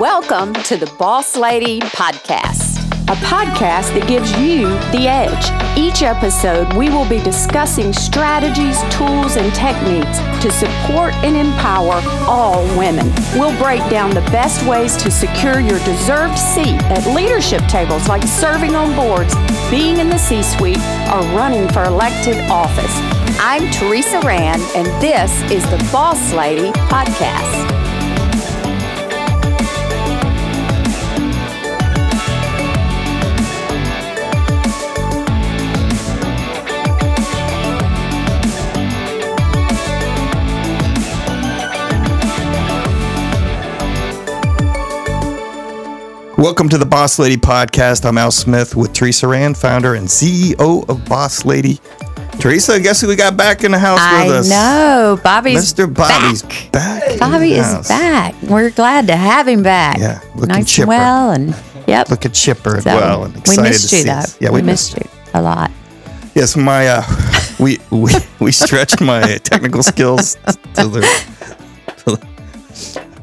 Welcome to the Boss Lady Podcast. a podcast that gives you the edge. Each episode, we will be discussing strategies, tools, and techniques to support and empower all women. We'll break down the best ways to secure your deserved seat at leadership tables like serving on boards, being in the C suite, or running for elected office. I'm Teresa Rand, and this is the Boss Lady Podcast. Welcome to the Boss Lady Podcast. I'm Al Smith with Teresa Rand, founder and CEO of Boss Lady. Teresa, guess who we got back in the house I with us? know Bobby's Mr. Bobby's back. back. Bobby the is house. back. We're glad to have him back. Yeah, looking nice chipper. and well, and yep. Looking chipper as So, well. And we excited missed to you see though. us. Yeah, we, missed you. you a lot. Yes, my uh, we we we stretched my technical skills to their to their,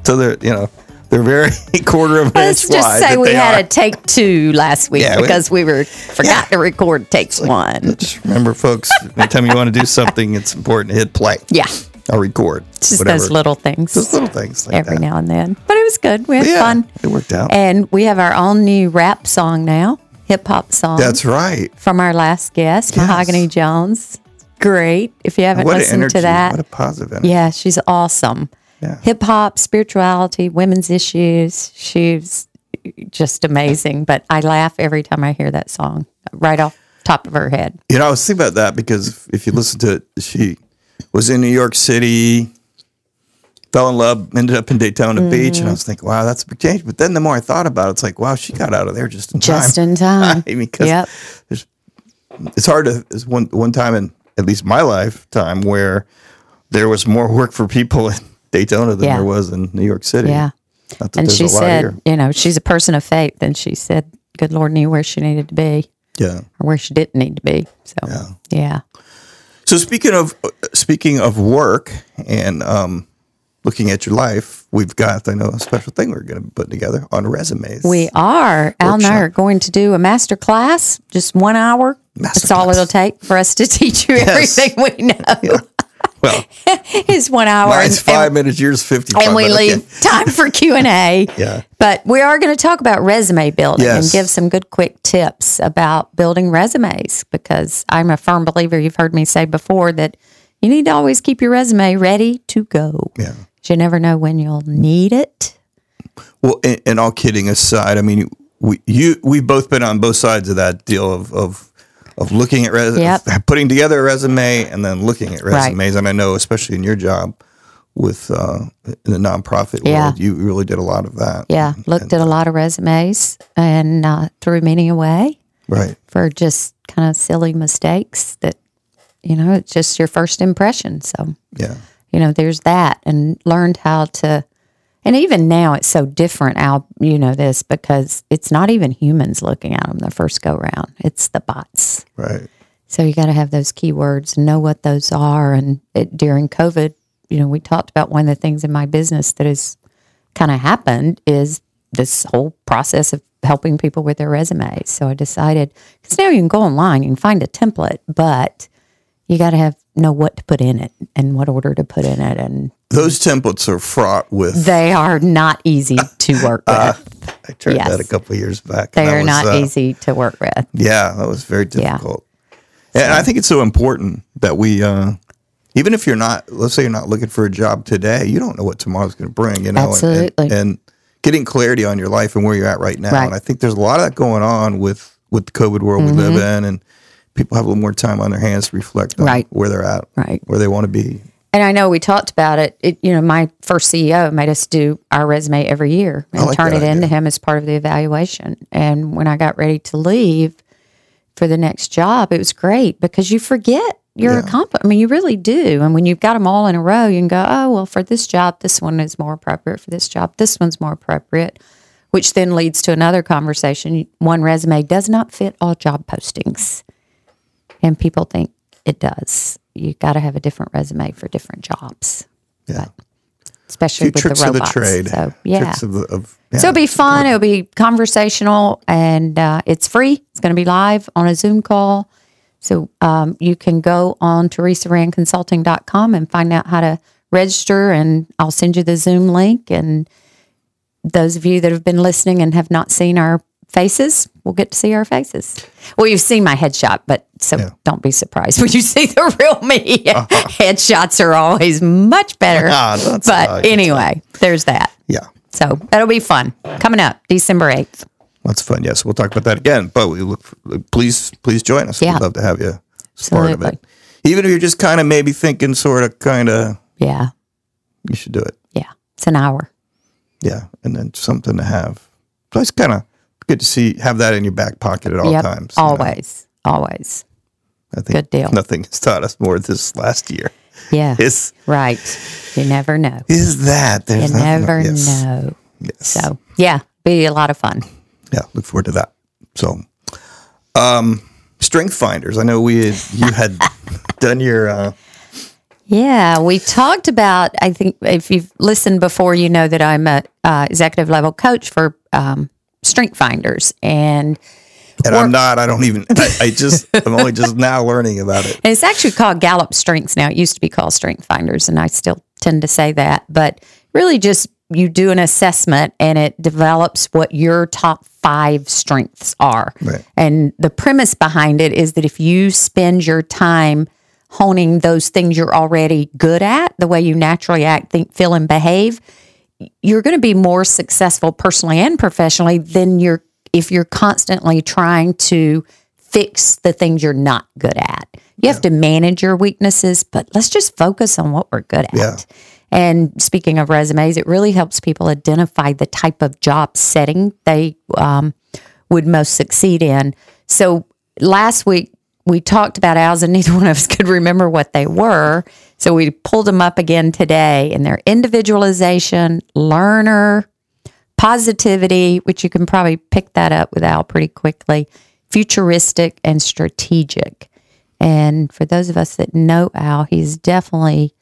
to their you know they're very quarter of an Let's inch just wide. say we had are. a take two last week Yeah, because we were forgot to record takes one. Just remember, folks. Anytime you want to do something, it's important to hit play. Yeah, I'll record. just whatever. those little things Those little things like every that. now and then. But it was good. We had Yeah, fun, it worked out. and we have our own new rap song now, hip hop song. That's right. from our last guest, Yes. Mahogany Jones. Great. If you haven't What listened to that, What a positive energy. yeah, she's awesome. Yeah. Hip hop, spirituality, women's issues. She's just amazing. But I laugh every time I hear that song right off top of her head. You know, I was thinking about that because if, you listen to it, she was in New York City, fell in love, ended up in Daytona Beach, Mm-hmm. and I was thinking, wow, that's a big change. But then the more I thought about it, it's like, wow, she got out of there just in Just time. Just in time. I mean, because Yep. it's hard to. There's one one time in at least my lifetime where there was more work for people in Daytona than Yeah. there was in New York City. Yeah. Not that And she a lot said, here. you know, she's a person of faith. And she said, good Lord knew where she needed to be Yeah. or where she didn't need to be. So, yeah. yeah. So speaking of speaking of work and um, looking at your life, we've got I know a special thing we're going to put together on resumes. We are. Al and I are going to do a master class, just one hour. Master That's all it'll take for us to teach you Yes. everything we know. Well, Is one hour. mine's and- five minutes, yours fifty. and we leave time for Q and A. Yeah. But we are going to talk about resume building and give some good quick tips about building resumes because I'm a firm believer. You've heard me say before that you need to always keep your resume ready to go. Yeah. You never know when you'll need it. Well, and, and all kidding aside, I mean, we you we've both been on both sides of that deal of of of looking at res- Yep. putting together a resume and then looking at resumes. And I know, especially in your job with uh, in the nonprofit Yeah. world, you really did a lot of that. Yeah, looked at a lot of resumes and uh, threw many away Right. for just kind of silly mistakes that, you know, it's just your first impression. So, Yeah. you know, there's that and learned how to, and even now it's so different, Al, you know, this because it's not even humans looking at them the first go round, it's the bots. Right. So you got to have those keywords and know what those are. And it, during COVID, you know, we talked about one of the things in my business that has kind of happened is this whole process of helping people with their resumes. So I decided because now you can go online, can find a template, but you got to have know what to put in it and what order to put in it, and Those templates are fraught with. they are not easy to work with. I tried yes. that a couple of years back. they are was, not uh, easy to work with. Yeah, that was very difficult. yeah. And I think it's so important that we, uh, even if you're not, let's say you're not looking for a job today, you don't know what tomorrow's going to bring. You know, and- Absolutely. And, and getting clarity on your life and where you're at right now. Right. And I think there's a lot of that going on with with the COVID world we live in, and people have a little more time on their hands to reflect on. Right. where they're at, Right. where they want to be. And I know we talked about it. it. You know, my first CEO made us do our resume every year and like turn it into idea. him as part of the evaluation. And when I got ready to leave for the next job, it was great because you forget your Yeah. accomplishment. I mean, you really do. And when you've got them all in a row, you can go, oh, well, for this job, this one is more appropriate. For this job, this one's more appropriate, which then leads to another conversation. One resume does not fit all job postings. And people think it does. You got to have a different resume for different jobs. Yeah. especially with the of the trade. So yeah. Of the, of, yeah. So it'll be fun. It'll be conversational and uh, it's free. It's going to be live on a Zoom call. So um, you can go on teresarandconsulting.com and find out how to register. And I'll send you the Zoom link. And those of you that have been listening and have not seen our faces we'll get to see our faces. Well, you've seen my headshot, but so Yeah. don't be surprised when you see the real me. Headshots are always much better. Ah, but good anyway, there's that. yeah. So that'll be fun. Coming up December 8th. That's fun. Yes, we'll talk about that again. But we look. For, please, please join us. Yeah. We'd love to have you as part of it. Even if you're just kind of maybe thinking, sort of, kind of, Yeah. you should do it. Yeah. It's an hour. Yeah, and then something to have. So it's kind of good to see have that in your back pocket at all yep. times. you know. Always. I think Good deal. Nothing has taught us more this last year. Yeah. Is right. You never know. is that You there's nothing- never yes. know. Yes. So, yeah, be a lot of fun. yeah, look forward to that. So, um, strength finders. I know we had, you had done your uh, Yeah, we talked about. I think if you've listened before, you know that I'm a uh, executive level coach for um, Strength Finders, and and I'm not. I don't even. I, I just. I'm only just now learning about it. And it's actually called Gallup Strengths now. It used to be called Strength Finders, and I still tend to say that. But really, just you do an assessment and it develops what your top five strengths are. Right. And the premise behind it is that if you spend your time honing those things you're already good at, the way you naturally act, think, feel, and behave, you're going to be more successful personally and professionally than you're if you're constantly trying to fix the things you're not good at. You have to manage your weaknesses, but let's just focus on what we're good at. Yeah. And speaking of resumes, it really helps people identify the type of job setting they um, would most succeed in. So last week we talked about Al's, and neither one of us could remember what they were. So we pulled them up again today, and they're individualization, learner, positivity, which you can probably pick that up with Al pretty quickly, futuristic, and strategic. And for those of us that know Al, he's definitely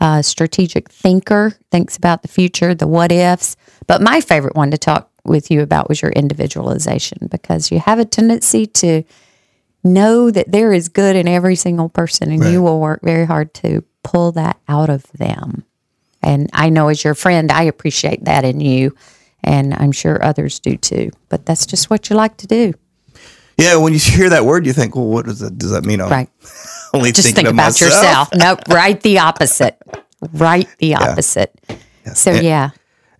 a strategic thinker, thinks about the future, the what ifs. But my favorite one to talk with you about was your individualization because you have a tendency to know that there is good in every single person and you will work very hard to pull that out of them. And I know as your friend, I appreciate that in you. And I'm sure others do too. But that's just what you like to do. Yeah, when you hear that word, you think, well, what does that? Does that mean? I'm Right. only Just thinking think about myself? yourself. Nope. Right the opposite. Right the opposite. So, yeah.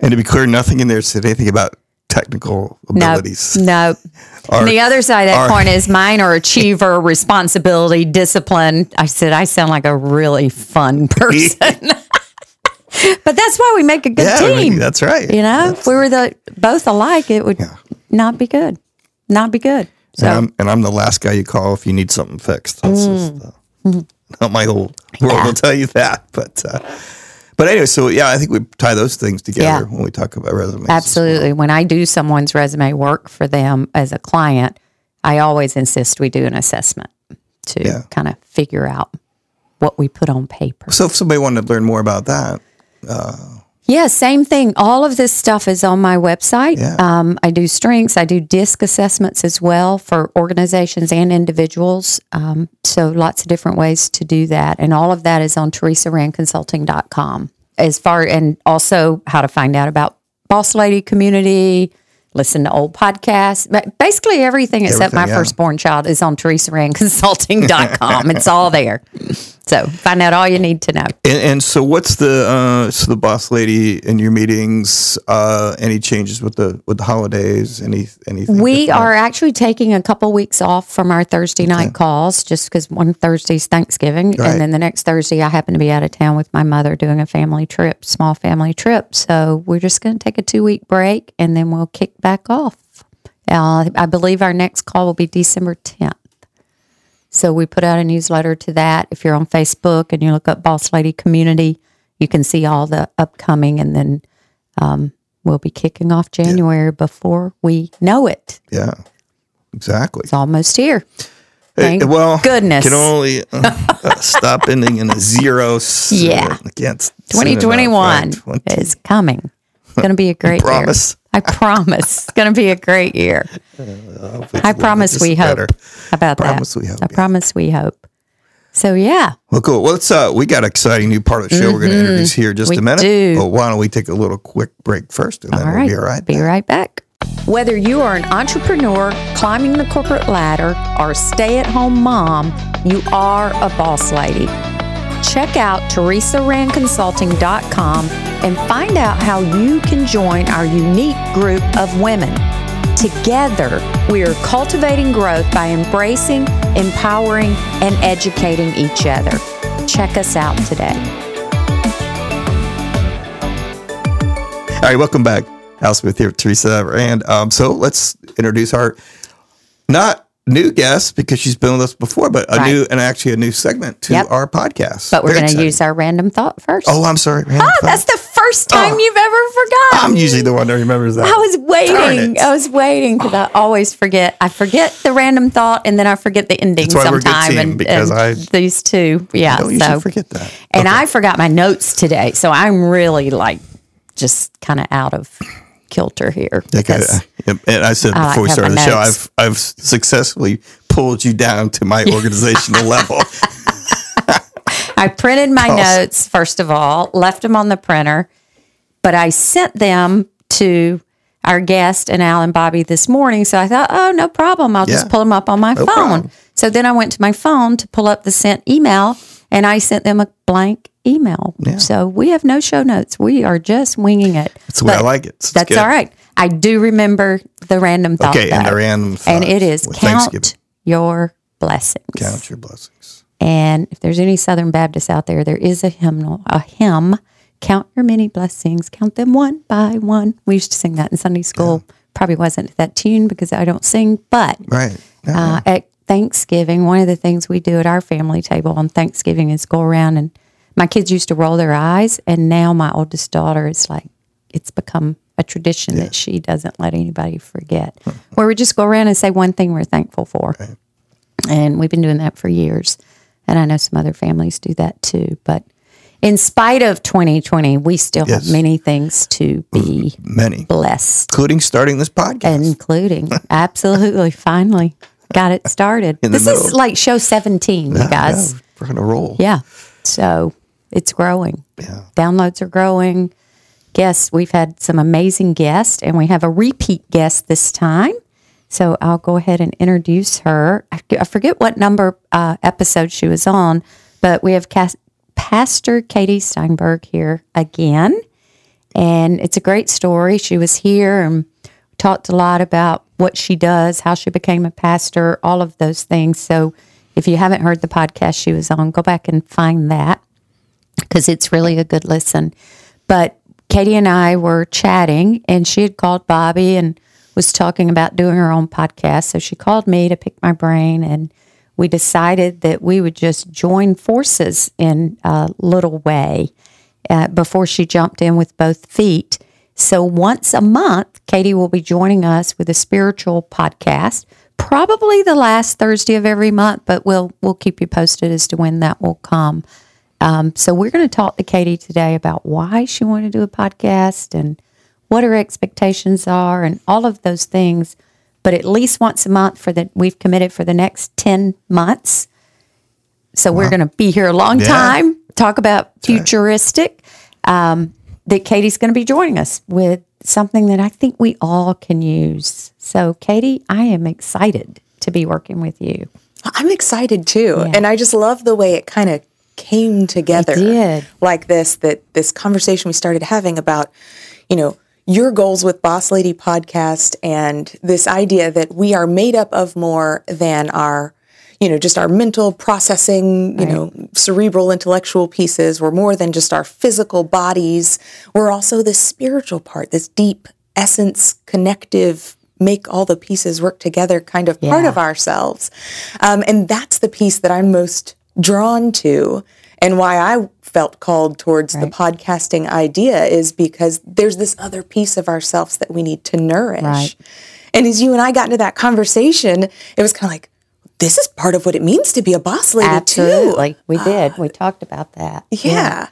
And to be clear, nothing in there said anything about technical abilities. no. And the other side of that coin is mine are achiever, responsibility, discipline. I said I sound like a really fun person, but that's why we make a good Yeah, team. that's right. you know, if we were the both alike, it would not be good. Not be good. So And I'm, and I'm the last guy you call if you need something fixed. That's Mm. just uh, not my whole world will tell you that. But uh, but anyway, so yeah, I think we tie those things together Yeah. when we talk about resumes. Absolutely. When I do someone's resume work for them as a client, I always insist we do an assessment to Yeah. kind of figure out what we put on paper. So if somebody wanted to learn more about that, Yeah, same thing. All of this stuff is on my website. Yeah. Um, I do strengths, I do disc assessments as well for organizations and individuals. Um, so lots of different ways to do that. And all of that is on teresarandconsulting.com. As far and also how to find out about Boss Lady community, listen to old podcasts. But basically everything except my yeah. firstborn child is on teresarandconsulting.com. it's all there. So find out all you need to know. and, and so what's the uh, so the boss lady in your meetings? Uh, any changes with the with the holidays? Any anything? We different? are actually taking a couple weeks off from our Thursday night calls just because one Thursday's Thanksgiving. Right. And then the next Thursday, I happen to be out of town with my mother doing a family trip, small family trip. So we're just going to take a two week break and then we'll kick back off. Uh, I believe our next call will be December 10th. So we put out a newsletter to that. If you're on Facebook and you look up Boss Lady Community, you can see all the upcoming and then um, we'll be kicking off January before we know it. yeah, exactly. It's almost here. Uh, well, goodness. Can only uh, uh, stop ending in a zero. Yeah. against soon enough, 2021 right? 20 is coming. It's going to be a great promise? year. I promise. It's going to be a great year. I promise we hope. better. How about Promise that? we hope, I yeah. promise we hope. So yeah, Well, cool. Well, let's. Uh, we got an exciting new part of the show. We're going to introduce here in just Mm-hmm. We a minute. do. But why don't we take a little quick break first, and then all we'll right. be all right. Be back. right back. Whether you are an entrepreneur climbing the corporate ladder or a stay-at-home mom, you are a boss lady. Check out teresarandconsulting.com and find out how you can join our unique group of women. Together, we are cultivating growth by embracing, empowering, and educating each other. Check us out today. All right, welcome back. Al Smith here with Teresa. And um, so let's introduce our not new guest because she's been with us before, but a Right. new and actually a new segment to Yep. our podcast. But we're going to use our random thought first. Oh, I'm sorry. random Oh, thought. that's the first time Oh. you've ever forgotten. I'm usually the one that remembers that. I was waiting. I was waiting because I always forget. I forget the random thought and then I forget the ending That's why we're a good sometime. team, and, because and I these two, yeah. don't usually so forget that. and Okay. I forgot my notes today, so I'm really like just kind of out of kilter here. Because- uh, And I said I like before we started the show. I've I've successfully pulled you down to my organizational level. I printed my notes first of all, left them on the printer, but I sent them to our guest and Al and Bobby this morning. So I thought, oh, no problem. I'll Yeah. just pull them up on my phone. problem. So then I went to my phone to pull up the sent email, and I sent them a blank email. So we have no show notes. We are just winging it. That's the way I like it. It's That's good. all right. I do remember the random thought. Okay, and the random and it is count your blessings. Count your blessings. And if there's any Southern Baptists out there, there is a hymnal, a hymn. Count your many blessings, count them one by one. We used to sing that in Sunday school. Probably wasn't that tune because I don't sing, but Right. Yeah. uh, at Thanksgiving, one of the things we do at our family table on Thanksgiving is go around and my kids used to roll their eyes, and now my oldest daughter is like, it's become a tradition that she doesn't let anybody forget. Where we just go around and say one thing we're thankful for. And we've been doing that for years. And I know some other families do that too. But in spite of 2020, we still Yes. have many things to be Many, blessed, including starting this podcast. including absolutely finally got it started. This is like show 17, you guys. Yeah, we're gonna roll. Yeah. So it's growing. Yeah. Downloads are growing. Guests, we've had some amazing guests, and we have a repeat guest this time. So I'll go ahead and introduce her. I forget what number uh, episode she was on, but we have Pastor Katy Steinberg here again. And it's a great story. She was here and talked a lot about what she does, how she became a pastor, all of those things. So if you haven't heard the podcast she was on, go back and find that because it's really a good listen. But Katy and I were chatting, and she had called Bobby and was talking about doing her own podcast. So she called me to pick my brain, and we decided that we would just join forces in a little way uh, before she jumped in with both feet. So once a month, Katy will be joining us with a spiritual podcast, probably the last Thursday of every month, but we'll we'll keep you posted as to when that will come. Um, so we're going to talk to Katy today about why she wanted to do a podcast and what her expectations are and all of those things. But at least once a month for the we've committed for the next ten months. So we're going to be here a long Yeah. time. Talk about futuristic. Um, that Katy's going to be joining us with something that I think we all can use. So, Katy, I am excited to be working with you. I'm excited too. And I just love the way it kind of came together like this that this conversation we started having about, you know, your goals with Boss Lady podcast and this idea that we are made up of more than our you know, just our mental processing, you know, cerebral intellectual pieces. We're more than just our physical bodies. We're also this spiritual part, this deep essence, connective, make all the pieces work together kind of part of ourselves. Um, and that's the piece that I'm most drawn to and why I felt called towards the podcasting idea is because there's this other piece of ourselves that we need to nourish. Right. And as you and I got into that conversation, it was kind of like, this is part of what it means to be a boss lady too. Absolutely. We did. We talked about that. Yeah.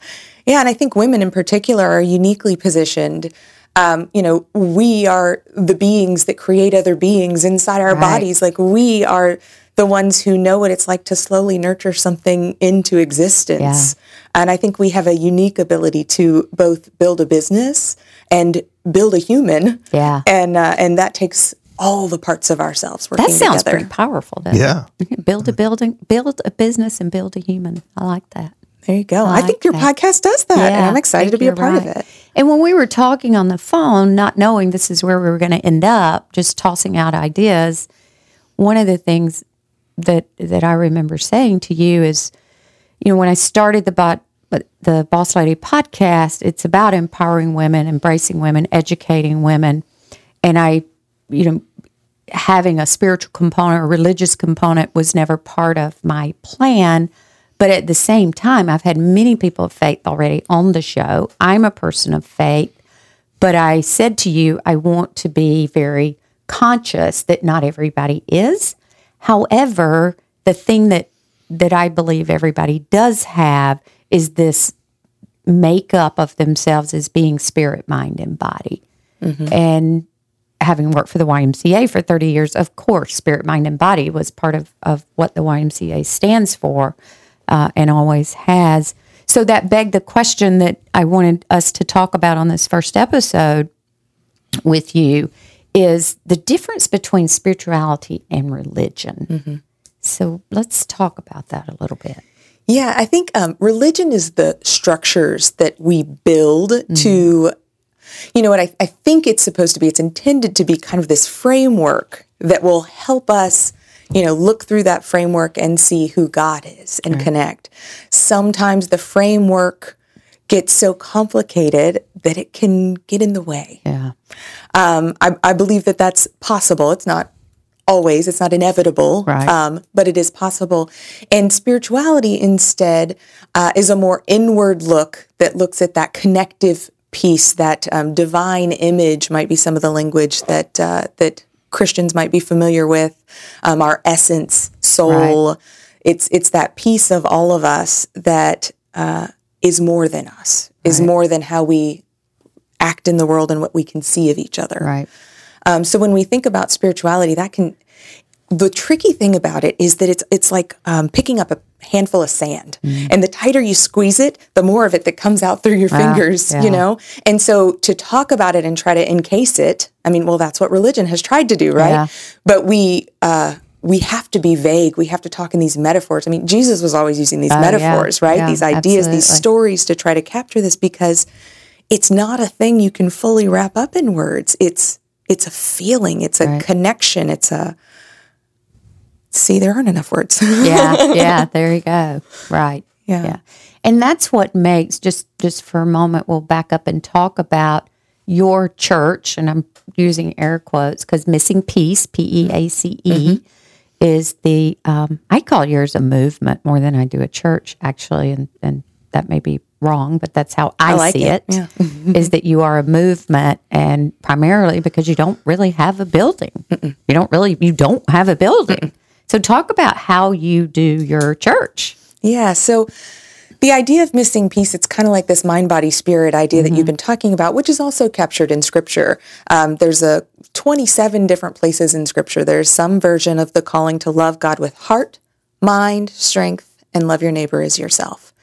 yeah. And I think women in particular are uniquely positioned. Um, you know, we are the beings that create other beings inside our Right. bodies. Like we are the ones who know what it's like to slowly nurture something into existence. And I think we have a unique ability to both build a business and build a human. Yeah. And uh, and that takes all the parts of ourselves working That sounds together. pretty powerful, doesn't Yeah. it? Build a building, build a business and build a human. I like that. There you go. I, like think your that. podcast does that, and I'm excited to be a you're part of it. And when we were talking on the phone, not knowing this is where we were going to end up, just tossing out ideas, one of the things that that I remember saying to you is, you know, when I started the bot the Boss Lady podcast, it's about empowering women, embracing women, educating women, and I, you know, having a spiritual component or religious component was never part of my plan. But at the same time, I've had many people of faith already on the show. I'm a person of faith, but I said to you, I want to be very conscious that not everybody is. However, the thing that that I believe everybody does have is this makeup of themselves as being spirit, mind, and body. And having worked for the YMCA for 30 years, of course, spirit, mind, and body was part of, of what the YMCA stands for uh, and always has. So that begged the question that I wanted us to talk about on this first episode with you is the difference between spirituality and religion. So let's talk about that a little bit. Yeah, I think um, religion is the structures that we build to, you know what, I, I think it's supposed to be, it's intended to be kind of this framework that will help us, you know, look through that framework and see who God is and connect. Sometimes the framework gets so complicated that it can get in the way. Yeah. Um, I, I believe that that's possible. It's not always, it's not inevitable, Right. um, but it is possible. And spirituality instead uh, is a more inward look that looks at that connective piece, that um, divine image might be some of the language that uh, that Christians might be familiar with. Um, our essence, soul. It's it's that piece of all of us that uh, is more than us, is more than how we act in the world and what we can see of each other. Right. Um, so when we think about spirituality, that can the tricky thing about it is that it's it's like um, picking up a handful of sand, and the tighter you squeeze it, the more of it that comes out through your fingers. yeah. You know, and so to talk about it and try to encase it, I mean, well, that's what religion has tried to do, right? Yeah. But we. Uh, we have to be vague. We have to talk in these metaphors. I mean, Jesus was always using these yeah. metaphors, right? Yeah, these ideas, these stories to try to capture this because it's not a thing you can fully wrap up in words. It's it's a feeling, it's a Right. connection, it's a See, there aren't enough words. yeah, yeah, there you go. Right. Yeah. Yeah. And that's what makes just just for a moment we'll back up and talk about your church and I'm using air quotes cuz missing peace, P E A C E Mm-hmm. Is the um I call yours a movement more than I do a church actually and and that may be wrong, but that's how I, like see it. it. Yeah. Is that you are a movement and primarily because you don't really have a building. You don't really you don't have a building. So talk about how you do your church. Yeah. So the idea of missing peace, it's kind of like this mind, body, spirit idea that you've been talking about, which is also captured in scripture. Um, there's a 27 different places in scripture. There's some version of the calling to love God with heart, mind, strength, and love your neighbor as yourself.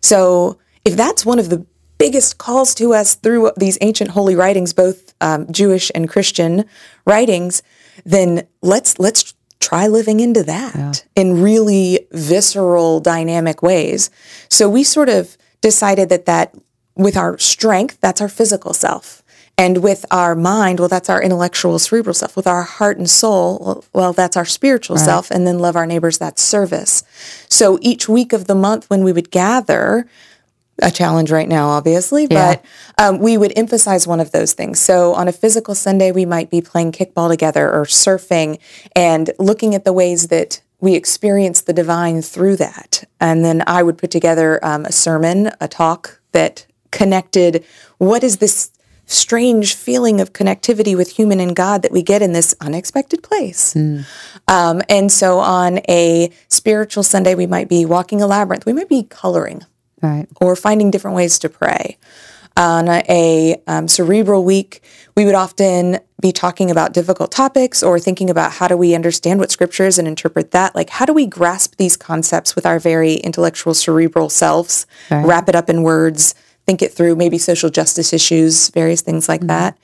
So if that's one of the biggest calls to us through these ancient holy writings, both um, Jewish and Christian writings, then let's let's try living into that in really visceral, dynamic ways. So we sort of decided that that with our strength, that's our physical self. And with our mind, well, that's our intellectual, cerebral self. With our heart and soul, well, that's our spiritual self. And then love our neighbors, that's service. So each week of the month when we would gather, a challenge right now, obviously, Yeah. but um, we would emphasize one of those things. So on a physical Sunday, we might be playing kickball together or surfing and looking at the ways that we experience the divine through that. And then I would put together um, a sermon, a talk that connected what is this strange feeling of connectivity with human and God that we get in this unexpected place. Um, and so on a spiritual Sunday, we might be walking a labyrinth, we might be coloring Right. or finding different ways to pray. On a um, cerebral week, we would often be talking about difficult topics or thinking about how do we understand what scripture is and interpret that. Like, how do we grasp these concepts with our very intellectual, cerebral selves, Right. wrap it up in words, think it through, maybe social justice issues, various things like that.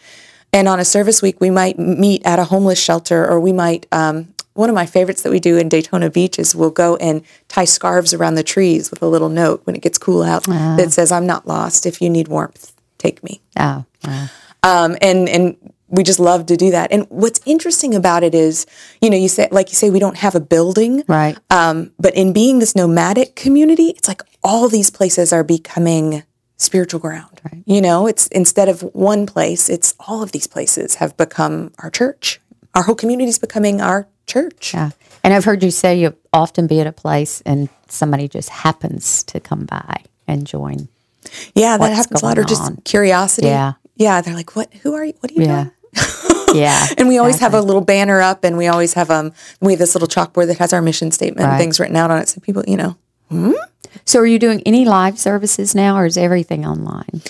And on a service week, we might meet at a homeless shelter, or we might. Um, one of my favorites that we do in Daytona Beach is we'll go and tie scarves around the trees with a little note when it gets cool out that says, "I'm not lost. If you need warmth, take me." Oh, wow. Um, and and we just love to do that. And what's interesting about it is, you know, you say like you say we don't have a building, right. um, but in being this nomadic community, it's like all these places are becoming spiritual ground. You know, it's instead of one place, it's all of these places have become our church. Our whole community is becoming our church. Yeah. And I've heard you say you often be at a place and somebody just happens to come by and join. Yeah, that happens a lot, or just on. curiosity. Yeah. yeah. They're like, "What? Who are you? What are you Yeah. doing?" Yeah. And we always have a little banner up, and we always have um we have this little chalkboard that has our mission statement and things written out on it, so people, you know, So are you doing any live services now or is everything online?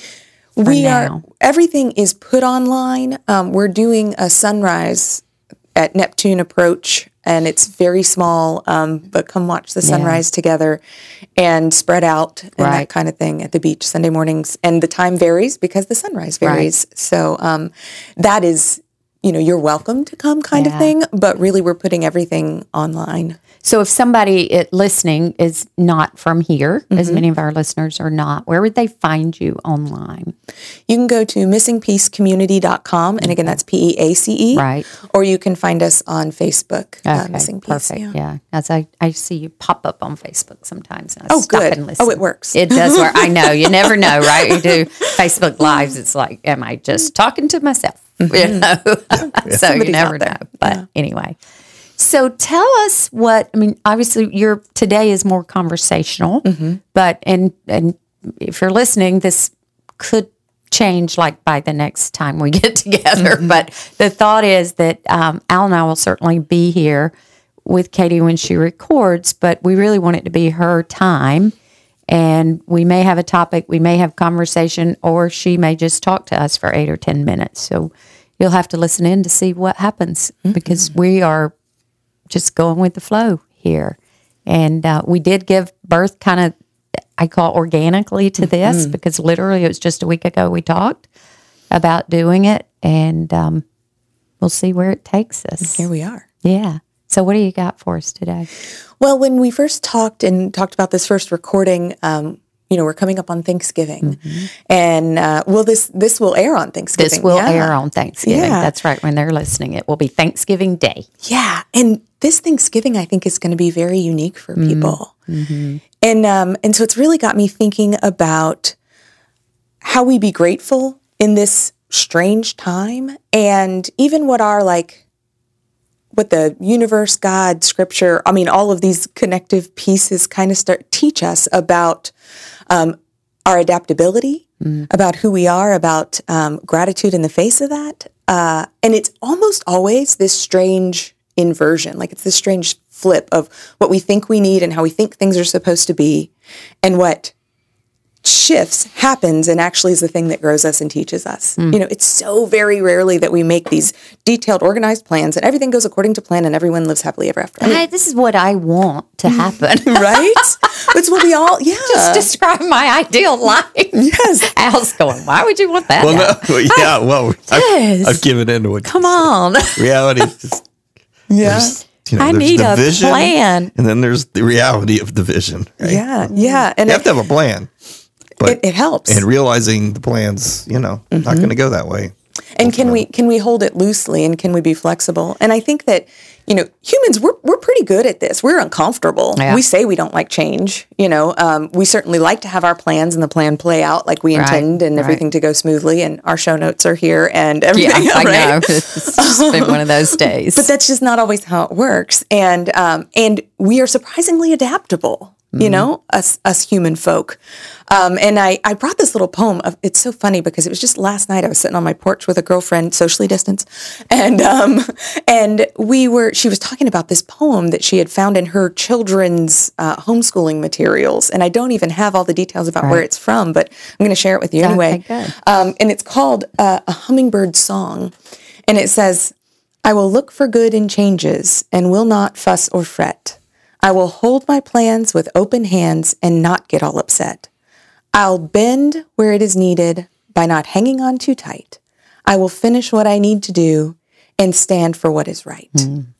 we now. are everything is put online. Um, we're doing a sunrise at Neptune Approach, and it's very small. Um, but come watch the sunrise together, and spread out and Right. that kind of thing at the beach Sunday mornings. And the time varies because the sunrise varies. So um, that is, you know, you're welcome to come kind Yeah. of thing. But really, we're putting everything online. So if somebody listening is not from here, Mm-hmm. as many of our listeners are not, where would they find you online? You can go to missingpeacecommunity.com. And again, that's P E A C E. Right. Or you can find us on Facebook, uh, Okay, Missing Peace. perfect. Yeah. Yeah. As I, I see you pop up on Facebook sometimes. Oh, stop good. and listen. Oh, it works. It does work. I know. You never know, right? You do Facebook Lives. It's like, am I just talking to myself? You know? so you Mm-hmm. Never know. But anyway. So tell us what I mean. Obviously, your today is more conversational, Mm-hmm. but and and if you're listening, this could change like by the next time we get together. Mm-hmm. But the thought is that um, Al and I will certainly be here with Katy when she records, but we really want it to be her time. And we may have a topic, we may have conversation, or she may just talk to us for eight or 10 minutes. So you'll have to listen in to see what happens because we are just going with the flow here. And uh, we did give birth kind of, I call organically to this because literally it was just a week ago we talked about doing it. And um, we'll see where it takes us. Here we are. Yeah. So what do you got for us today? Well, when we first talked and talked about this first recording, um, you know, we're coming up on Thanksgiving, and uh, well, this this will air on Thanksgiving. This will yeah. air on Thanksgiving. Yeah. That's right. When they're listening, it will be Thanksgiving Day. Yeah, and this Thanksgiving I think is going to be very unique for Mm-hmm. people, and um, and so it's really got me thinking about how we be grateful in this strange time, and even what our like what the universe, God, scripture, I mean, all of these connective pieces kind of start teach us about um, our adaptability, about who we are, about um, gratitude in the face of that. Uh, and it's almost always this strange inversion, like it's this strange flip of what we think we need and how we think things are supposed to be, and what shifts happens and actually is the thing that grows us and teaches us. Mm. You know, it's so very rarely that we make these detailed, organized plans and everything goes according to plan and everyone lives happily ever after. I mean, Hey, this is what I want to mm. happen. right? it's what we all, yeah. Just describe my ideal life. yes. Al's going, why would you want that? Well, Al?" no, yeah, well, ah, Yes. I've, I've given in to it. Come on. Reality is just, Yeah. you know, I there's need the a vision, plan. and then there's the reality of the vision. Right? Yeah. Yeah. And You it, have to have a plan, but it, it helps. and realizing the plans, you know, not going to go that way. and can we can we hold it loosely and can we be flexible and i think that you know humans we're, we're pretty good at this we're uncomfortable Yeah. we say we don't like change you know um, we certainly like to have our plans and the plan play out like we Right, intend and right. everything to go smoothly and our show notes are here and everything Yeah, I right? know. It's just been one of those days. but that's just not always how it works and um, and we are surprisingly adaptable you know, us us human folk. Um, and I, I brought this little poem. Of, it's so funny because it was just last night. I was sitting on my porch with a girlfriend, socially distanced, and um, and we were. She was talking about this poem that she had found in her children's uh, homeschooling materials, and I don't even have all the details about where it's from, but I'm going to share it with you anyway. Um, and it's called uh, a hummingbird song, and it says, "I will look for good in changes, and will not fuss or fret." I will hold my plans with open hands and not get all upset. I'll bend where it is needed by not hanging on too tight. I will finish what I need to do and stand for what is right. And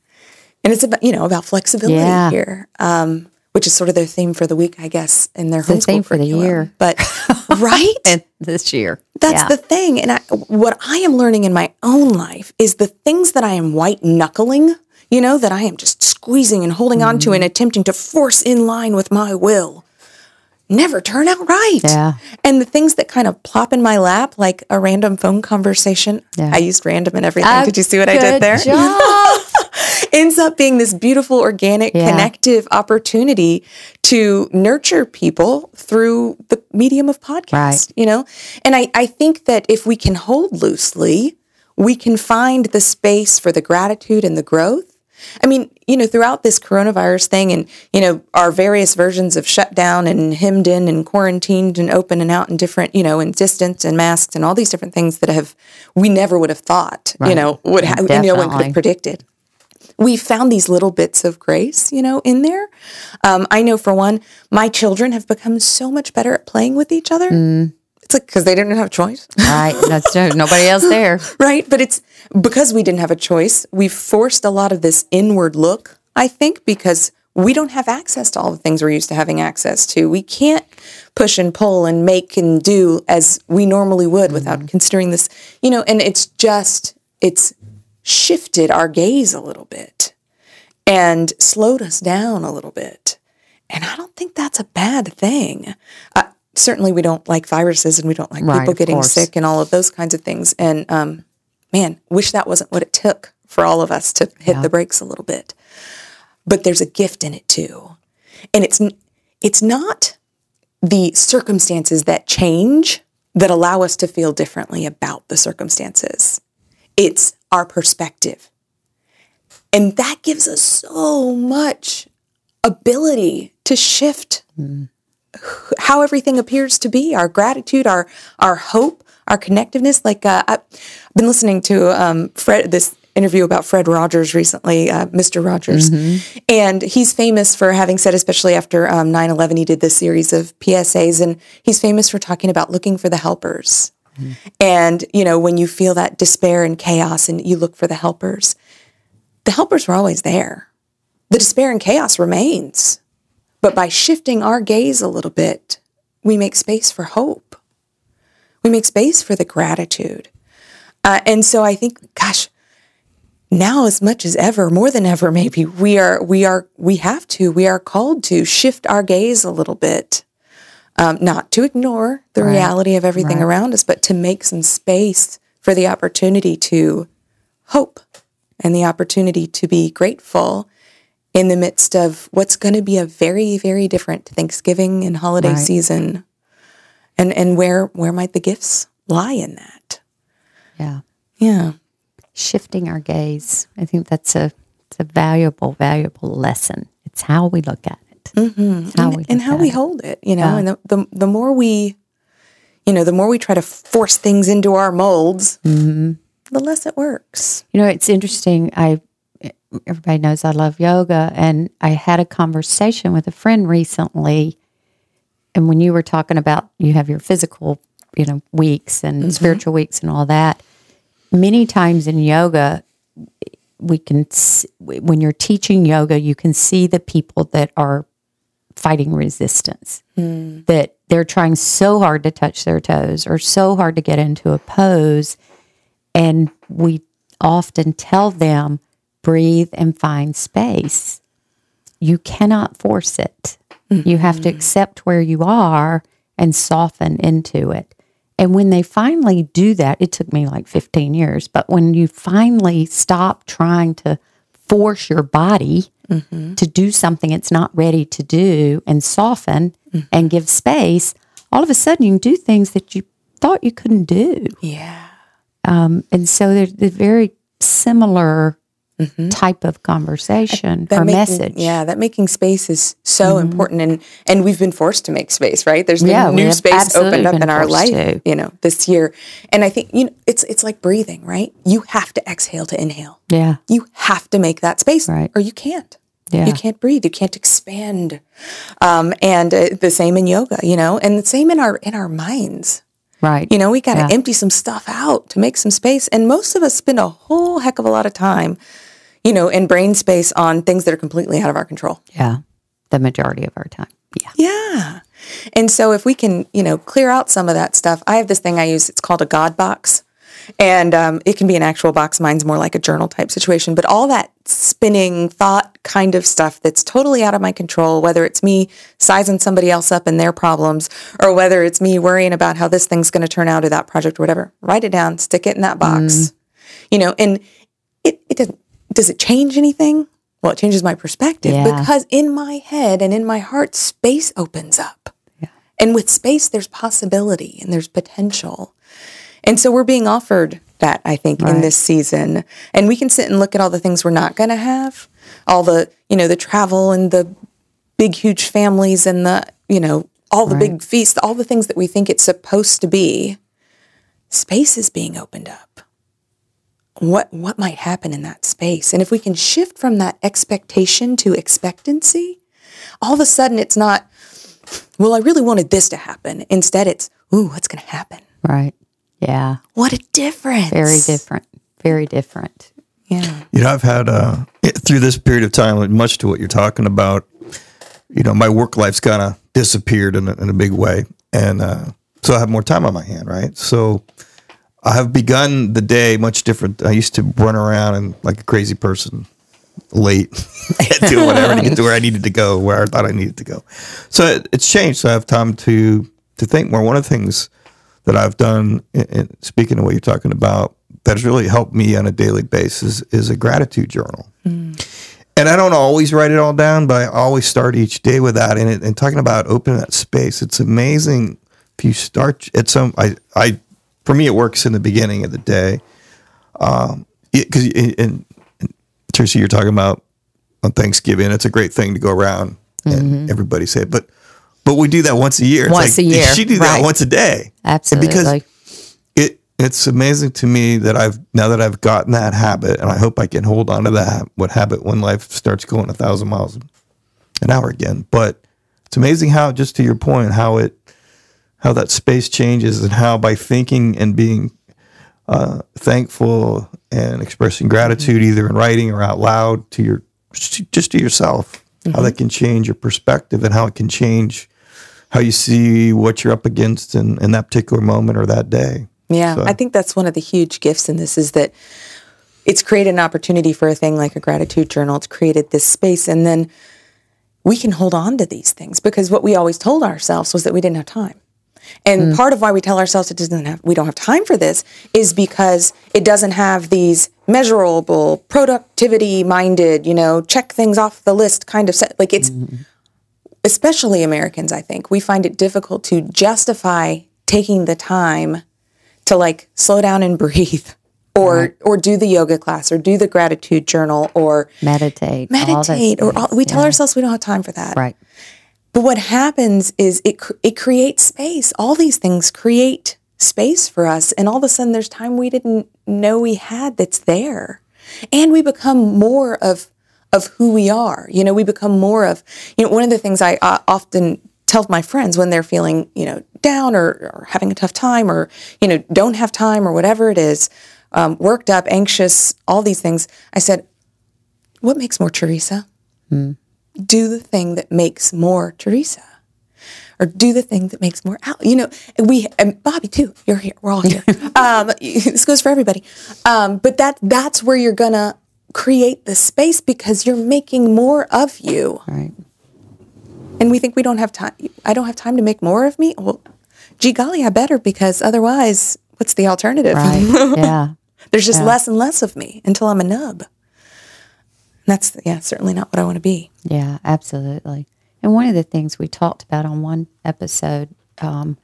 it's about, you know, about flexibility Yeah. here, um, which is sort of their theme for the week, I guess, in their the homeschool theme for the year. But, right? And this year. That's Yeah. the thing. And I, what I am learning in my own life is the things that I am white knuckling, you know, that I am just squeezing and holding on Mm-hmm. to and attempting to force in line with my will never turn out right. Yeah. And the things that kind of plop in my lap, like a random phone conversation, Yeah. I used random and everything. Ah, Did you see what I did there? job. ends up being this beautiful, organic, Yeah. connective opportunity to nurture people through the medium of podcast. Right. You know? And I, I think that if we can hold loosely, we can find the space for the gratitude and the growth. I mean, you know, throughout this coronavirus thing and, you know, our various versions of shut down and hemmed in and quarantined and open and out and different, you know, and distance and masks and all these different things that have, we never would have thought, you know, would have, no one could have predicted we found these little bits of grace, you know, in there. Um, I know for one, my children have become so much better at playing with each other. It's like because they didn't have a choice, Right. That's true. Nobody else there. right? But it's because we didn't have a choice. We forced a lot of this inward look, I think, because we don't have access to all the things we're used to having access to. We can't push and pull and make and do as we normally would without considering this, you know, and it's just, it's shifted our gaze a little bit and slowed us down a little bit. And I don't think that's a bad thing. Uh, certainly, we don't like viruses and we don't like Right, people getting sick and all of those kinds of things. And um, man, wish that wasn't what it took for all of us to hit the brakes a little bit. But there's a gift in it too, and it's it's not the circumstances that change that allow us to feel differently about the circumstances. It's our perspective. And that gives us so much ability to shift mm. how everything appears to be our gratitude, our, our hope, our connectiveness. Like, uh, I've been listening to um, Fred, this interview about Fred Rogers recently, uh, Mr. Rogers. And he's famous for having said, especially after um, 9 11, he did this series of PSAs, and he's famous for talking about looking for the helpers. And, you know, when you feel that despair and chaos and you look for the helpers, the helpers were always there. The despair and chaos remains. But by shifting our gaze a little bit, we make space for hope. We make space for the gratitude. Uh, and so I think, gosh, now as much as ever, more than ever, maybe we are, we are, we have to, we are called to shift our gaze a little bit. Um, not to ignore the reality of everything around us, but to make some space for the opportunity to hope and the opportunity to be grateful in the midst of what's going to be a very, very different Thanksgiving and holiday Right. season. And and where where might the gifts lie in that? Yeah. Yeah. Shifting our gaze. I think that's a it's a valuable, valuable lesson. It's how we look at it. Mm-hmm. How we and how we it. hold it, you know, and the, the the more we, you know, the more we try to force things into our molds, Mm-hmm. the less it works. You know, it's interesting. I everybody knows I love yoga, and I had a conversation with a friend recently. And when you were talking about you have your physical, you know, weeks and mm-hmm. spiritual weeks and all that, many times in yoga, we can when you're teaching yoga, you can see the people that are fighting resistance. Mm. That they're trying so hard to touch their toes or so hard to get into a pose and we often tell them breathe and find space. You cannot force it. You have to mm-hmm. accept where you are and soften into it. And when they finally do that, it took me like 15 years, but when you finally stop trying to force your body mm-hmm. to do something it's not ready to do and soften mm-hmm. and give space, all of a sudden you can do things that you thought you couldn't do. Yeah. Um, and so they're, they're very similar type of conversation or making- message. Yeah, that making space is so important, and and we've been forced to make space, right? There's been Yeah, new space opened up in our life, to. you know, this year, and I think you know it's it's like breathing, right? You have to exhale to inhale. Yeah. You have to make that space, Right. or you can't. Yeah. You can't breathe. You can't expand. Um, and uh, the same in yoga, you know, and the same in our in our minds. Right. You know, we got to Yeah. empty some stuff out to make some space. And most of us spend a whole heck of a lot of time, you know, in brain space on things that are completely out of our control. Yeah. The majority of our time. Yeah. Yeah. And so if we can, you know, clear out some of that stuff, I have this thing I use. It's called a God box. And um, it can be an actual box. Mine's more like a journal type situation. But all that spinning thought kind of stuff that's totally out of my control, whether it's me sizing somebody else up and their problems, or whether it's me worrying about how this thing's going to turn out or that project or whatever, write it down, stick it in that box. You know, and it, it doesn't, does it change anything? Well, it changes my perspective Yeah. because in my head and in my heart, space opens up. And with space, there's possibility and there's potential. And so we're being offered that, I think, in this season. And we can sit and look at all the things we're not going to have, all the, you know, the travel and the big, huge families and the, you know, all the big feasts, all the things that we think it's supposed to be. Space is being opened up. What what might happen in that space? And if we can shift from that expectation to expectancy, all of a sudden it's not, well, I really wanted this to happen. Instead, it's, ooh, what's going to happen? Right. Yeah. What a difference. Very different. Very different. Yeah. You know, I've had uh, through this period of time, much to what you're talking about. You know, my work life's kind of disappeared in a, in a big way, and uh, so I have more time on my hand, right? So I have begun the day much different. I used to run around and like a crazy person, late, doing whatever to get to where I needed to go, where I thought I needed to go. So it, it's changed. So I have time to to think more. One of the things that I've done, in, in, speaking of what you're talking about, that has really helped me on a daily basis is a gratitude journal. Mm. And I don't always write it all down, but I always start each day with that. And, it, and talking about opening that space, it's amazing if you start at some. I, I, for me, it works in the beginning of the day. Um, because and, and Tracy, you're talking about on Thanksgiving. It's a great thing to go around and everybody say, it. but but we do that once a year. It's Once like, a year, She do that right. once a day. And Absolutely. because it it's amazing to me that I've now that I've gotten that habit, and I hope I can hold on to that what habit when life starts going a thousand miles an hour again. But it's amazing how, just to your point, how it how that space changes, and how by thinking and being uh, thankful and expressing gratitude, either in writing or out loud to your just to yourself, how that can change your perspective and how it can change how you see what you're up against in, in that particular moment or that day. Yeah, So- I think that's one of the huge gifts in this is that it's created an opportunity for a thing like a gratitude journal. It's created this space, and then we can hold on to these things because what we always told ourselves was that we didn't have time. And mm. part of why we tell ourselves it doesn't have we don't have time for this is because it doesn't have these measurable, productivity minded, you know, check things off the list kind of set. Like it's mm-hmm. especially Americans, I think, we find it difficult to justify taking the time to like slow down and breathe or or do the yoga class or do the gratitude journal or meditate. all meditate or all, we tell Yeah. ourselves we don't have time for that. Right. But what happens is it it creates space. All these things create space for us and all of a sudden there's time we didn't know we had that's there. And we become more of of who we are. You know, we become more of you know one of the things I uh, often tell my friends when they're feeling, you know, down or, or having a tough time or you know, don't have time or whatever it is, um, worked up, anxious, all these things. I said, what makes more Teresa? Do the thing that makes more Teresa. Or do the thing that makes more Al. You know, we and Bobby too. You're here. We're all here. um, this goes for everybody. Um, but that that's where you're gonna create the space because you're making more of you. Right. And we think we don't have time. I don't have time to make more of me. Well, gee golly, I better because otherwise, what's the alternative? Right. yeah. There's just less and less of me until I'm a nub. That's yeah, certainly not what I want to be. Yeah, absolutely. And one of the things we talked about on one episode, um,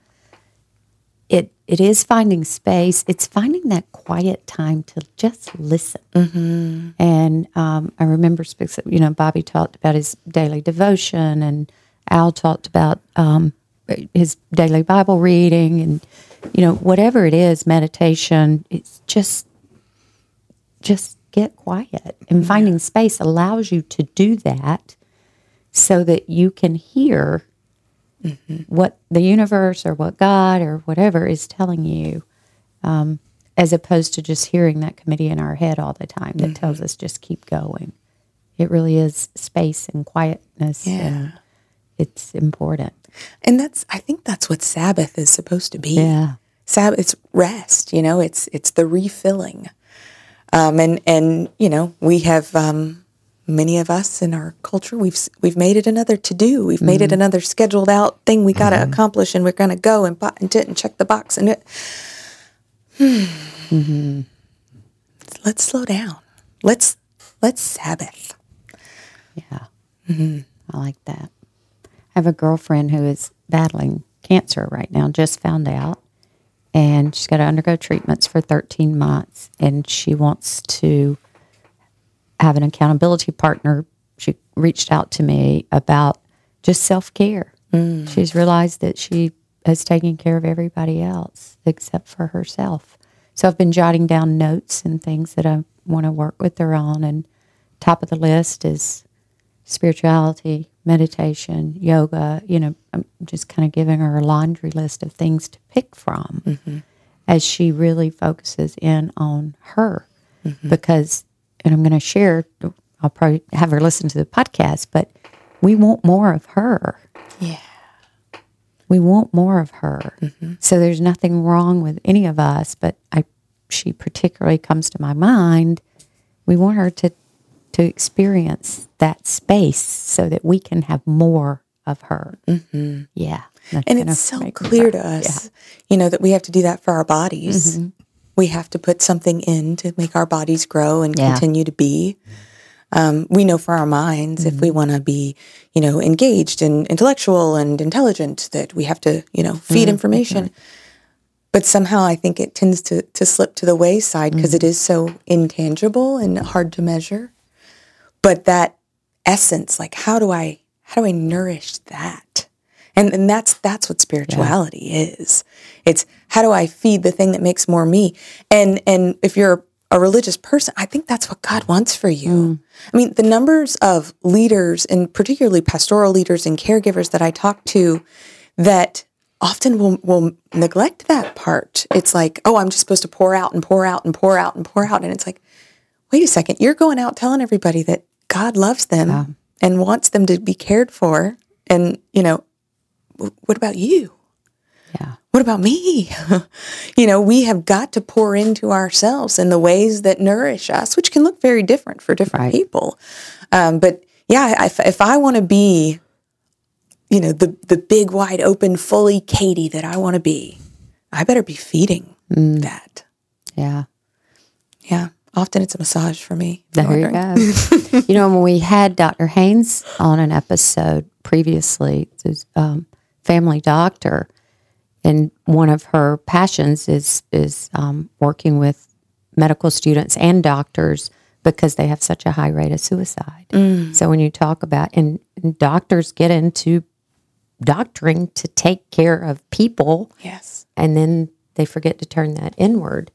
it it is finding space. It's finding that quiet time to just listen. Mm-hmm. And um, I remember, you know, Bobby talked about his daily devotion, and Al talked about um, his daily Bible reading, and you know, whatever it is, meditation. It's just just get quiet, and finding space allows you to do that so that you can hear what the universe or what God or whatever is telling you, um, as opposed to just hearing that committee in our head all the time that tells us just keep going. It really is space and quietness, and it's important. And that's I think that's what Sabbath is supposed to be. Yeah. Sabbath it's rest, you know, it's it's the refilling. Um, and and you know, we have um, many of us in our culture we've we've made it another to do. We've made it another scheduled out thing we got to accomplish and we're going to go and bot and tit and check the box and it Hmm. Let's slow down. Let's let's Sabbath. Yeah. I like that. I have a girlfriend who is battling cancer right now, just found out. And she's got to undergo treatments for 13 months. And she wants to have an accountability partner. She reached out to me about just self care. Mm. She's realized that she has taken care of everybody else except for herself. So I've been jotting down notes and things that I want to work with her on. And top of the list is spirituality, meditation, yoga. You know, I'm just kind of giving her a laundry list of things to pick from mm-hmm. as she really focuses in on her. Mm-hmm. Because, and I'm going to share, I'll probably have her listen to the podcast, but we want more of her. Yeah. We want more of her. Mm-hmm. So there's nothing wrong with any of us, but I, she particularly comes to my mind. We want her to to experience that space so that we can have more of her. Mm-hmm. Yeah, that's And it's so clear to us, you know, that we have to do that for our bodies. We have to put something in to make our bodies grow and Yeah. continue to be. Um, we know for our minds, if we want to be, you know, engaged and intellectual and intelligent, that we have to, you know, feed information. But somehow I think it tends to, to slip to the wayside because it is so intangible and hard to measure. But that essence, like how do I how do I nourish that? And and that's that's what spirituality is. It's how do I feed the thing that makes more me? And and if you're a religious person, I think that's what God wants for you. Mm. I mean, the numbers of leaders and particularly pastoral leaders and caregivers that I talk to that often will will neglect that part. It's like, oh, I'm just supposed to pour out and pour out and pour out and pour out. And it's like, wait a second, you're going out telling everybody that God loves them and wants them to be cared for. And, you know, what about you? Yeah, What about me? you know, we have got to pour into ourselves in the ways that nourish us, which can look very different for different Right. people. Um, but yeah, if, if I want to be, you know, the the big, wide open, fully Katy that I want to be, I better be feeding that. yeah. Yeah. Often it's a massage for me. There you go. you know, when we had Dr. Haynes on an episode previously, um, family doctor, and one of her passions is is um, working with medical students and doctors because they have such a high rate of suicide. So when you talk about and, and doctors get into doctoring to take care of people Yes. and then they forget to turn that inward.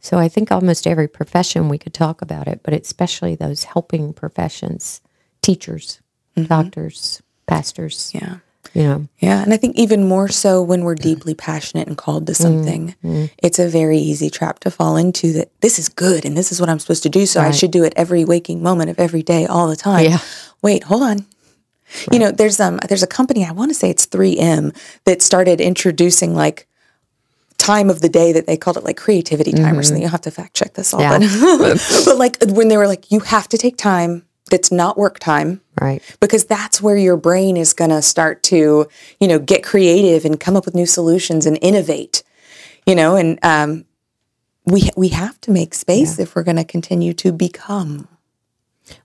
So I think almost every profession we could talk about it, but especially those helping professions, teachers, doctors, pastors. Yeah. Know, Yeah, and I think even more so when we're deeply passionate and called to mm, something, mm. it's a very easy trap to fall into that this is good and this is what I'm supposed to do, so I should do it every waking moment of every day all the time. Yeah. Wait, hold on. You know, there's um there's a company, I want to say it's 3M that started introducing like time of the day that they called it like creativity time or something. Mm-hmm. You'll have to fact check this all. Yeah. But, but like when they were like, you have to take time that's not work time right? because that's where your brain is going to start to you know get creative and come up with new solutions and innovate you know and um, we we have to make space if we're going to continue to become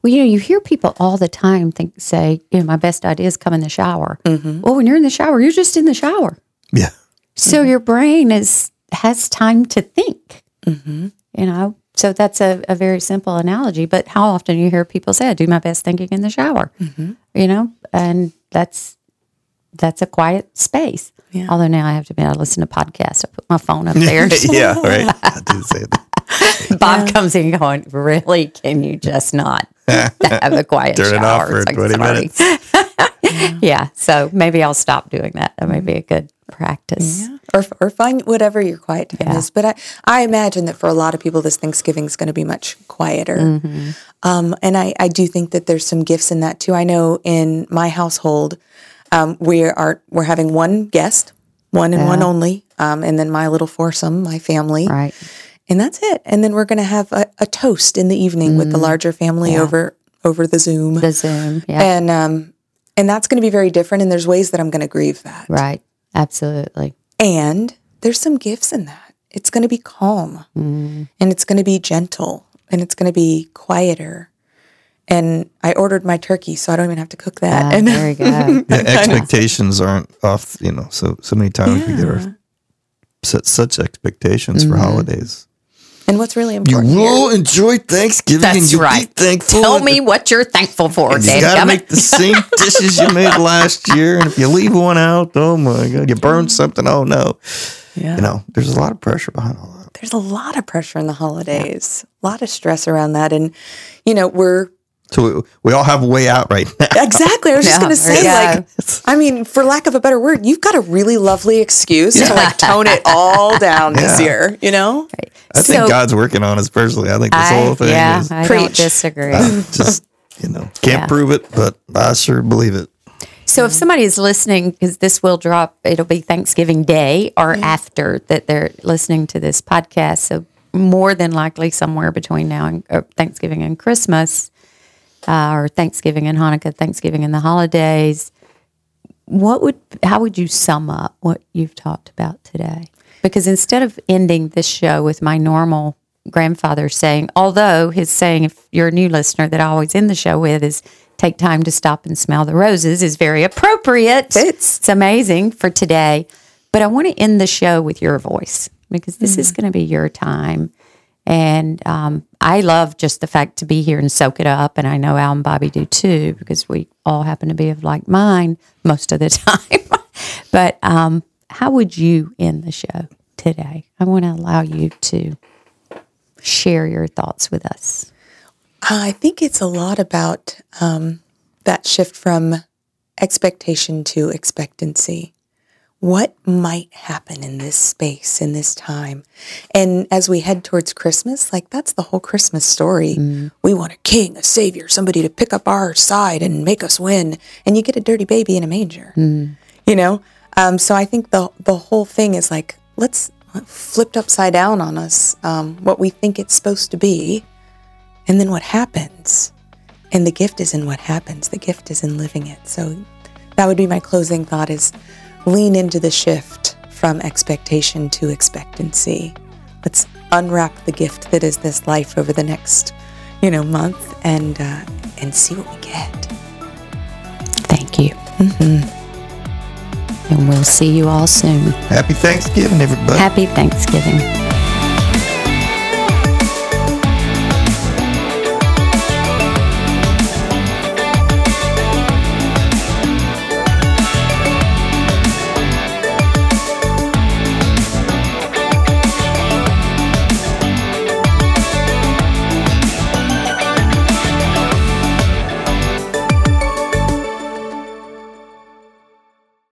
Well, you know, you hear people all the time think say, you know, my best ideas come in the shower. Mm-hmm. Well, when you're in the shower, you're just in the shower. Yeah. So mm-hmm. your brain is has time to think. Mm-hmm. You know, so that's a, a very simple analogy. But how often you hear people say, "I do my best thinking in the shower," mm-hmm. you know, and that's that's a quiet space. Yeah. Although now I have to be, I listen to podcasts. I put my phone up there. yeah, right. I say that. Bob comes in going, "Really? Can you just not have a quiet Turn it shower?" off for like, 20 sorry. minutes. yeah. So maybe I'll stop doing that. That may be a good practice. or, or find whatever your quiet time Yeah. is. But I, I imagine that for a lot of people, this Thanksgiving is going to be much quieter. Mm-hmm. Um, and I, I do think that there's some gifts in that too. I know in my household, um, we are we're having one guest, one and one only, um, and then my little foursome, my family, Right. and that's it. And then we're going to have a, a toast in the evening with the larger family over over the Zoom, Mm. The Zoom. Yeah. and um, and that's going to be very different. And there's ways that I'm going to grieve that. right. Absolutely. And there's some gifts in that. It's going to be calm Mm. and it's going to be gentle and it's going to be quieter. And I ordered my turkey, so I don't even have to cook that. Ah, and there you go. Yeah, expectations aren't off, you know. So so many times we get our set such expectations Mm-hmm. for holidays. And what's really You important here- will enjoy Thanksgiving and That's you'll right. be thankful. Tell me what you're thankful for, And you gotta make the same dishes you made last year, and if you leave one out, oh my god, you burned mm. something. Oh no, yeah. you know there's a lot of pressure behind all that. there's a lot of pressure in the holidays, a lot of stress around that. And, you know, we're So we, we all have a way out right now. exactly, I was just Yeah, going to say, you like, I mean, for lack of a better word, you've got a really lovely excuse to like tone it all down this year, you know? I think God's working on us personally. I think this I, whole thing yeah, is I don't Preach. disagree. just you know can't Yeah. prove it, but I sure believe it. So if somebody is listening, because this will drop, it'll be Thanksgiving Day or after that they're listening to this podcast. So more than likely somewhere between now and uh, Thanksgiving and Christmas, uh, or Thanksgiving and Hanukkah, Thanksgiving and the holidays. What would how would you sum up what you've talked about today? Because instead of ending this show with my normal grandfather saying, although his saying, if you're a new listener, that I always end the show with is take time to stop and smell the roses is very appropriate. Fits. It's amazing for today. But I want to end the show with your voice because this is going to be your time. And um, I love just the fact to be here and soak it up. And I know Al and Bobby do too, because we all happen to be of like mind most of the time. but um, how would you end the show today? I want to allow you to share your thoughts with us. I think it's a lot about um, that shift from expectation to expectancy. What might happen in this space, in this time? And as we head towards Christmas, like that's the whole Christmas story. We want a king, a savior, somebody to pick up our side and make us win. And you get a dirty baby in a manger, you know? Um, so I think the, the whole thing is like, let's flipped upside down on us um, what we think it's supposed to be and then what happens and the gift is in what happens the gift is in living it so that would be my closing thought is lean into the shift from expectation to expectancy let's unwrap the gift that is this life over the next you know month and uh, and see what we get Thank you. Mm-hmm. And we'll see you all soon. Happy Thanksgiving, everybody. Happy Thanksgiving.